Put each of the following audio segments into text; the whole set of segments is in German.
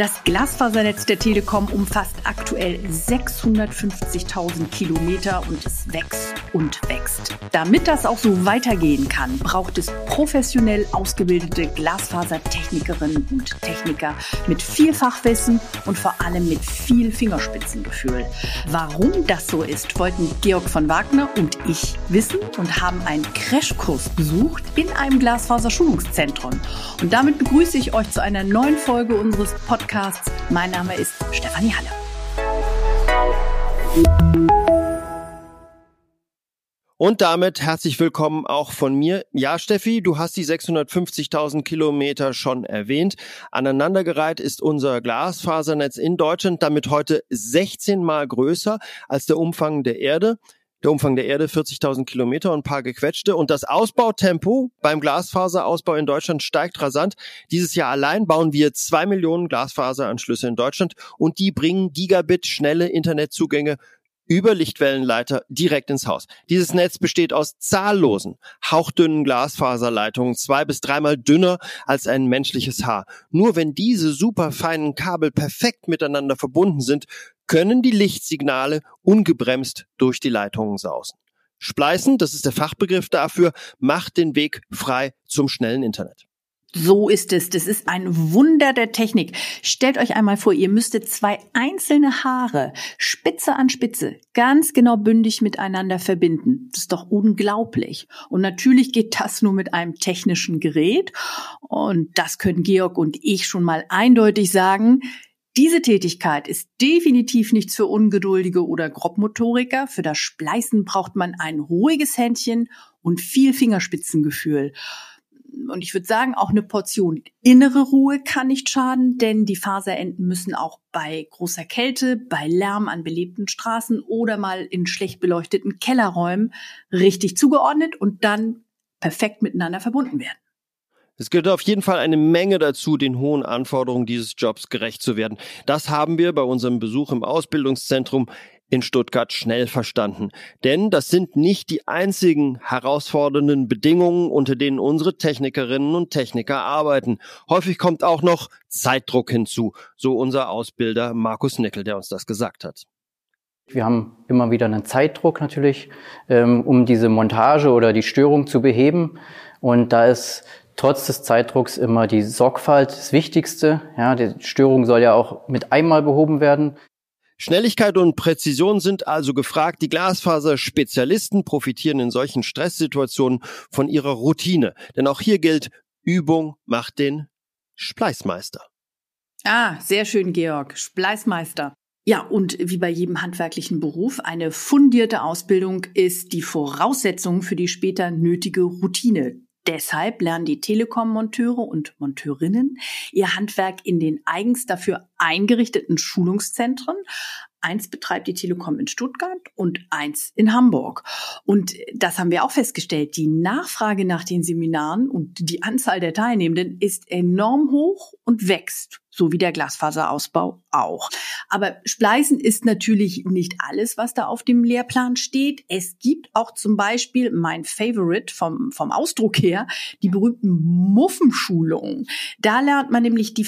Das Glasfasernetz der Telekom umfasst aktuell 650.000 Kilometer und es wächst und wächst. Damit das auch so weitergehen kann, braucht es professionell ausgebildete Glasfasertechnikerinnen und Techniker mit viel Fachwissen und vor allem mit viel Fingerspitzengefühl. Warum das so ist, wollten Georg von Wagner und ich wissen und haben einen Crashkurs besucht in einem Glasfaser-Schulungszentrum. Und damit begrüße ich euch zu einer neuen Folge unseres Podcasts. Mein Name ist Stefanie Halle. Und damit herzlich willkommen auch von mir. Ja, Steffi, du hast die 650.000 Kilometer schon erwähnt. Aneinandergereiht ist unser Glasfasernetz in Deutschland damit heute 16 mal größer als der Umfang der Erde. Der Umfang der Erde 40.000 Kilometer und ein paar gequetschte. Und das Ausbautempo beim Glasfaserausbau in Deutschland steigt rasant. Dieses Jahr allein bauen wir zwei Millionen Glasfaseranschlüsse in Deutschland und die bringen Gigabit schnelle Internetzugänge über Lichtwellenleiter direkt ins Haus. Dieses Netz besteht aus zahllosen, hauchdünnen Glasfaserleitungen, zwei bis dreimal dünner als ein menschliches Haar. Nur wenn diese superfeinen Kabel perfekt miteinander verbunden sind, können die Lichtsignale ungebremst durch die Leitungen sausen. Spleißen, das ist der Fachbegriff dafür, macht den Weg frei zum schnellen Internet. So ist es. Das ist ein Wunder der Technik. Stellt euch einmal vor, ihr müsstet zwei einzelne Haare Spitze an Spitze ganz genau bündig miteinander verbinden. Das ist doch unglaublich. Und natürlich geht das nur mit einem technischen Gerät. Und das können Georg und ich schon mal eindeutig sagen. Diese Tätigkeit ist definitiv nichts für Ungeduldige oder Grobmotoriker. Für das Spleißen braucht man ein ruhiges Händchen und viel Fingerspitzengefühl und ich würde sagen, auch eine Portion innere Ruhe kann nicht schaden, denn die Faserenden müssen auch bei großer Kälte, bei Lärm an belebten Straßen oder mal in schlecht beleuchteten Kellerräumen richtig zugeordnet und dann perfekt miteinander verbunden werden. Es gehört auf jeden Fall eine Menge dazu, den hohen Anforderungen dieses Jobs gerecht zu werden. Das haben wir bei unserem Besuch im Ausbildungszentrum in Stuttgart schnell verstanden. Denn das sind nicht die einzigen herausfordernden Bedingungen, unter denen unsere Technikerinnen und Techniker arbeiten. Häufig kommt auch noch Zeitdruck hinzu, so unser Ausbilder Markus Nickel, der uns das gesagt hat. Wir haben immer wieder einen Zeitdruck natürlich, ähm, um diese Montage oder die Störung zu beheben. Und da ist trotz des Zeitdrucks immer die Sorgfalt das Wichtigste. Ja, die Störung soll ja auch mit einmal behoben werden. Schnelligkeit und Präzision sind also gefragt. Die Glasfaser-Spezialisten profitieren in solchen Stresssituationen von ihrer Routine. Denn auch hier gilt, Übung macht den Spleißmeister. Ah, sehr schön, Georg. Spleißmeister. Ja, und wie bei jedem handwerklichen Beruf, eine fundierte Ausbildung ist die Voraussetzung für die später nötige Routine. Deshalb lernen die Telekom-Monteure und Monteurinnen ihr Handwerk in den eigens dafür eingerichteten Schulungszentren. Eins betreibt die Telekom in Stuttgart und eins in Hamburg. Und das haben wir auch festgestellt. Die Nachfrage nach den Seminaren und die Anzahl der Teilnehmenden ist enorm hoch und wächst so wie der Glasfaserausbau auch. Aber Spleißen ist natürlich nicht alles, was da auf dem Lehrplan steht. Es gibt auch zum Beispiel mein Favorite vom, vom Ausdruck her, die berühmten Muffenschulungen. Da lernt man nämlich die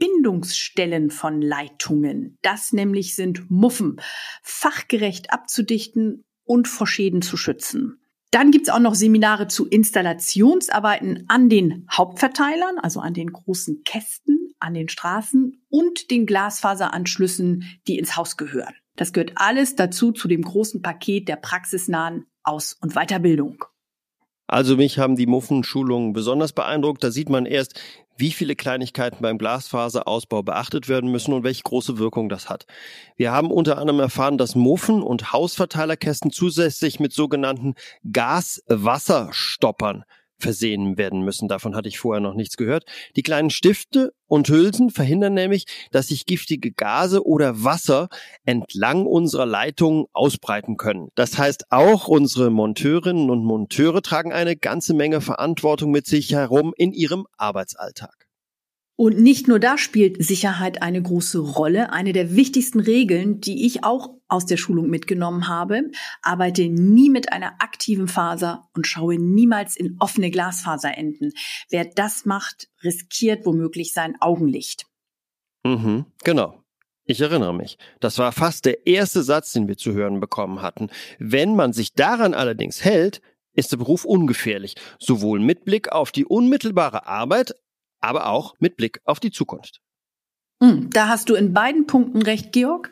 Verbindungsstellen von Leitungen. Das nämlich sind Muffen, fachgerecht abzudichten und vor Schäden zu schützen. Dann gibt's auch noch Seminare zu Installationsarbeiten an den Hauptverteilern, also an den großen Kästen an den Straßen und den Glasfaseranschlüssen, die ins Haus gehören. Das gehört alles dazu zu dem großen Paket der praxisnahen Aus- und Weiterbildung. Also mich haben die Muffenschulungen besonders beeindruckt. Da sieht man erst, wie viele Kleinigkeiten beim Glasfaserausbau beachtet werden müssen und welche große Wirkung das hat. Wir haben unter anderem erfahren, dass Muffen und Hausverteilerkästen zusätzlich mit sogenannten Gaswasserstoppern versehen werden müssen. Davon hatte ich vorher noch nichts gehört. Die kleinen Stifte und Hülsen verhindern nämlich, dass sich giftige Gase oder Wasser entlang unserer Leitungen ausbreiten können. Das heißt, auch unsere Monteurinnen und Monteure tragen eine ganze Menge Verantwortung mit sich herum in ihrem Arbeitsalltag. Und nicht nur da spielt Sicherheit eine große Rolle. Eine der wichtigsten Regeln, die ich auch aus der Schulung mitgenommen habe, arbeite nie mit einer aktiven Faser und schaue niemals in offene Glasfaserenden. Wer das macht, riskiert womöglich sein Augenlicht. Mhm, genau. Ich erinnere mich. Das war fast der erste Satz, den wir zu hören bekommen hatten. Wenn man sich daran allerdings hält, ist der Beruf ungefährlich, sowohl mit Blick auf die unmittelbare Arbeit, aber auch mit Blick auf die Zukunft. Hm, da hast du in beiden Punkten recht, Georg.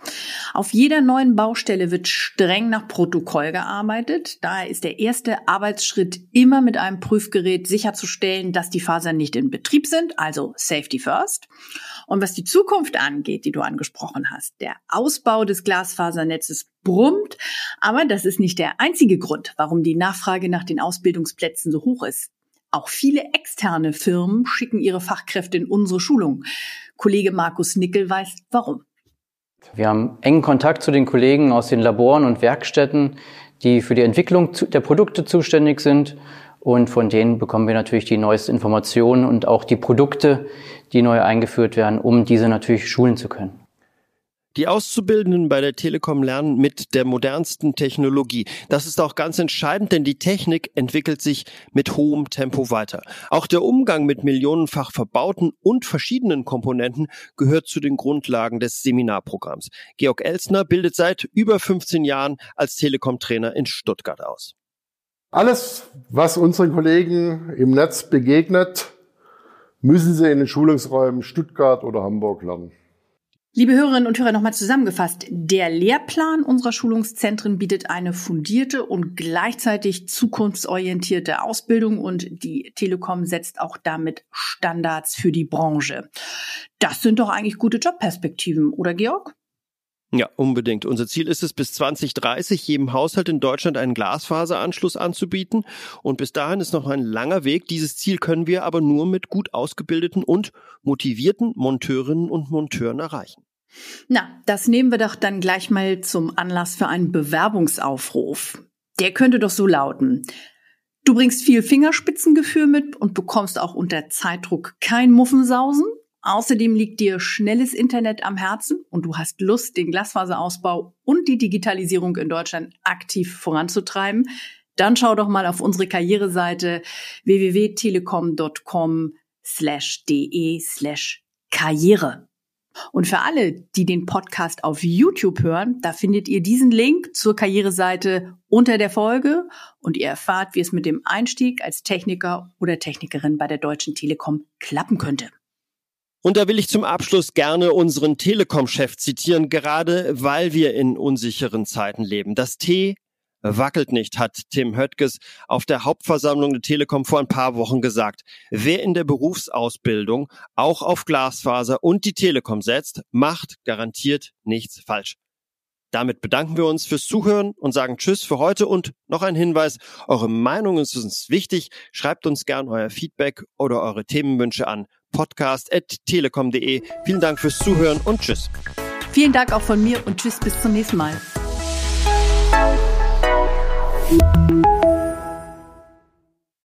Auf jeder neuen Baustelle wird streng nach Protokoll gearbeitet. Daher ist der erste Arbeitsschritt immer mit einem Prüfgerät sicherzustellen, dass die Fasern nicht in Betrieb sind, also Safety First. Und was die Zukunft angeht, die du angesprochen hast, der Ausbau des Glasfasernetzes brummt, aber das ist nicht der einzige Grund, warum die Nachfrage nach den Ausbildungsplätzen so hoch ist. Auch viele externe Firmen schicken ihre Fachkräfte in unsere Schulung. Kollege Markus Nickel weiß warum. Wir haben engen Kontakt zu den Kollegen aus den Laboren und Werkstätten, die für die Entwicklung der Produkte zuständig sind. Und von denen bekommen wir natürlich die neuesten Informationen und auch die Produkte, die neu eingeführt werden, um diese natürlich schulen zu können. Die Auszubildenden bei der Telekom lernen mit der modernsten Technologie. Das ist auch ganz entscheidend, denn die Technik entwickelt sich mit hohem Tempo weiter. Auch der Umgang mit millionenfach verbauten und verschiedenen Komponenten gehört zu den Grundlagen des Seminarprogramms. Georg Elsner bildet seit über 15 Jahren als Telekom-Trainer in Stuttgart aus. Alles, was unseren Kollegen im Netz begegnet, müssen sie in den Schulungsräumen Stuttgart oder Hamburg lernen. Liebe Hörerinnen und Hörer, nochmal zusammengefasst. Der Lehrplan unserer Schulungszentren bietet eine fundierte und gleichzeitig zukunftsorientierte Ausbildung und die Telekom setzt auch damit Standards für die Branche. Das sind doch eigentlich gute Jobperspektiven, oder Georg? Ja, unbedingt. Unser Ziel ist es, bis 2030 jedem Haushalt in Deutschland einen Glasfaseranschluss anzubieten. Und bis dahin ist noch ein langer Weg. Dieses Ziel können wir aber nur mit gut ausgebildeten und motivierten Monteurinnen und Monteuren erreichen. Na, das nehmen wir doch dann gleich mal zum Anlass für einen Bewerbungsaufruf. Der könnte doch so lauten. Du bringst viel Fingerspitzengefühl mit und bekommst auch unter Zeitdruck kein Muffensausen. Außerdem liegt dir schnelles Internet am Herzen und du hast Lust, den Glasfaserausbau und die Digitalisierung in Deutschland aktiv voranzutreiben. Dann schau doch mal auf unsere Karriereseite www.telekom.com Und für alle, die den Podcast auf YouTube hören, da findet ihr diesen Link zur Karriereseite unter der Folge und ihr erfahrt, wie es mit dem Einstieg als Techniker oder Technikerin bei der Deutschen Telekom klappen könnte. Und da will ich zum Abschluss gerne unseren Telekom-Chef zitieren, gerade weil wir in unsicheren Zeiten leben. Das T wackelt nicht, hat Tim Höttges auf der Hauptversammlung der Telekom vor ein paar Wochen gesagt. Wer in der Berufsausbildung auch auf Glasfaser und die Telekom setzt, macht garantiert nichts falsch. Damit bedanken wir uns fürs Zuhören und sagen Tschüss für heute und noch ein Hinweis, eure Meinung ist uns wichtig. Schreibt uns gern euer Feedback oder eure Themenwünsche an podcast.telekom.de. Vielen Dank fürs Zuhören und Tschüss. Vielen Dank auch von mir und Tschüss bis zum nächsten Mal. you